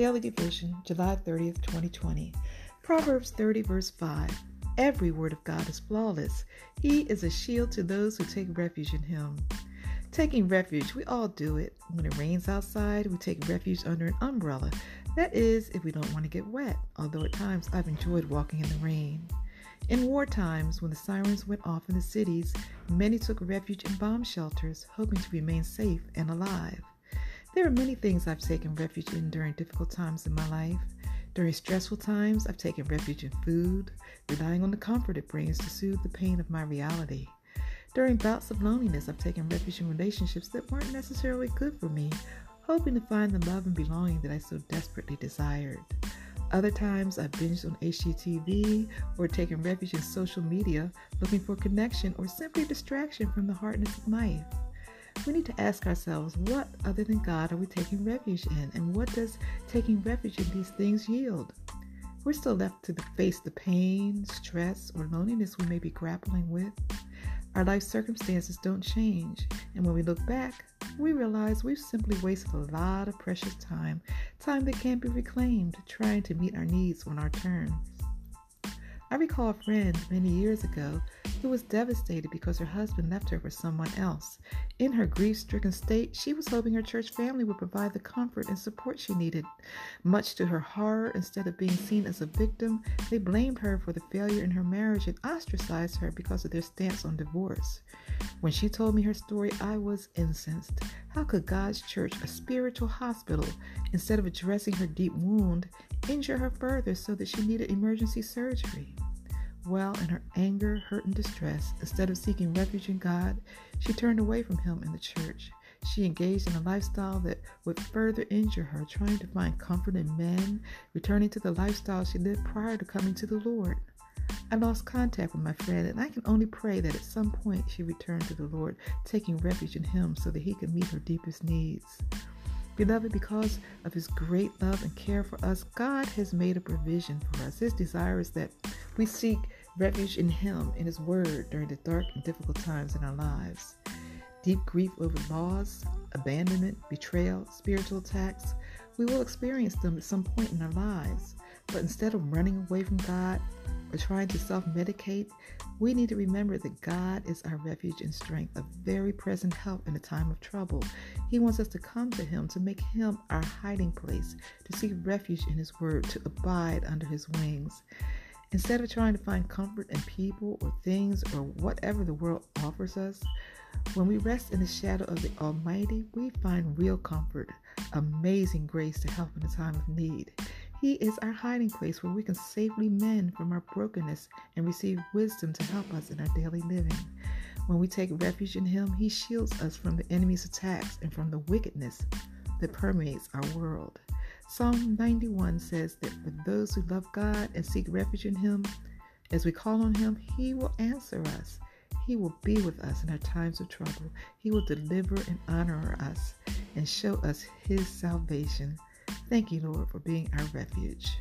Daily Devotion, July 30th, 2020. Proverbs 30, verse 5. Every word of God is flawless. He is a shield to those who take refuge in Him. Taking refuge, we all do it. When it rains outside, we take refuge under an umbrella. That is, if we don't want to get wet, although at times I've enjoyed walking in the rain. In war times, when the sirens went off in the cities, many took refuge in bomb shelters, hoping to remain safe and alive. There are many things I've taken refuge in during difficult times in my life. During stressful times, I've taken refuge in food, relying on the comfort it brings to soothe the pain of my reality. During bouts of loneliness, I've taken refuge in relationships that weren't necessarily good for me, hoping to find the love and belonging that I so desperately desired. Other times, I've binged on HGTV or taken refuge in social media, looking for connection or simply distraction from the hardness of life we need to ask ourselves what other than God are we taking refuge in, and what does taking refuge in these things yield? We're still left to face the pain, stress, or loneliness we may be grappling with. Our life circumstances don't change, and when we look back, we realize we've simply wasted a lot of precious time, time that can't be reclaimed, trying to meet our needs on our terms. I recall a friend many years ago who was devastated because her husband left her for someone else. In her grief stricken state, she was hoping her church family would provide the comfort and support she needed. Much to her horror, instead of being seen as a victim, they blamed her for the failure in her marriage and ostracized her because of their stance on divorce. When she told me her story, I was incensed. How could God's church, a spiritual hospital, instead of addressing her deep wound, injure her further so that she needed emergency surgery? Well, in her anger, hurt, and distress, instead of seeking refuge in God, she turned away from Him in the church. She engaged in a lifestyle that would further injure her, trying to find comfort in men, returning to the lifestyle she lived prior to coming to the Lord. I lost contact with my friend, and I can only pray that at some point she returned to the Lord, taking refuge in Him so that He could meet her deepest needs. Beloved, because of His great love and care for us, God has made a provision for us. His desire is that we seek refuge in Him, in His Word, during the dark and difficult times in our lives. Deep grief over loss, abandonment, betrayal, spiritual attacks, we will experience them at some point in our lives. But instead of running away from God, or trying to self medicate, we need to remember that God is our refuge and strength, a very present help in a time of trouble. He wants us to come to Him, to make Him our hiding place, to seek refuge in His Word, to abide under His wings. Instead of trying to find comfort in people or things or whatever the world offers us, when we rest in the shadow of the Almighty, we find real comfort, amazing grace to help in a time of need. He is our hiding place where we can safely mend from our brokenness and receive wisdom to help us in our daily living. When we take refuge in Him, He shields us from the enemy's attacks and from the wickedness that permeates our world. Psalm 91 says that for those who love God and seek refuge in Him, as we call on Him, He will answer us. He will be with us in our times of trouble. He will deliver and honor us and show us His salvation. Thank you, Lord, for being our refuge.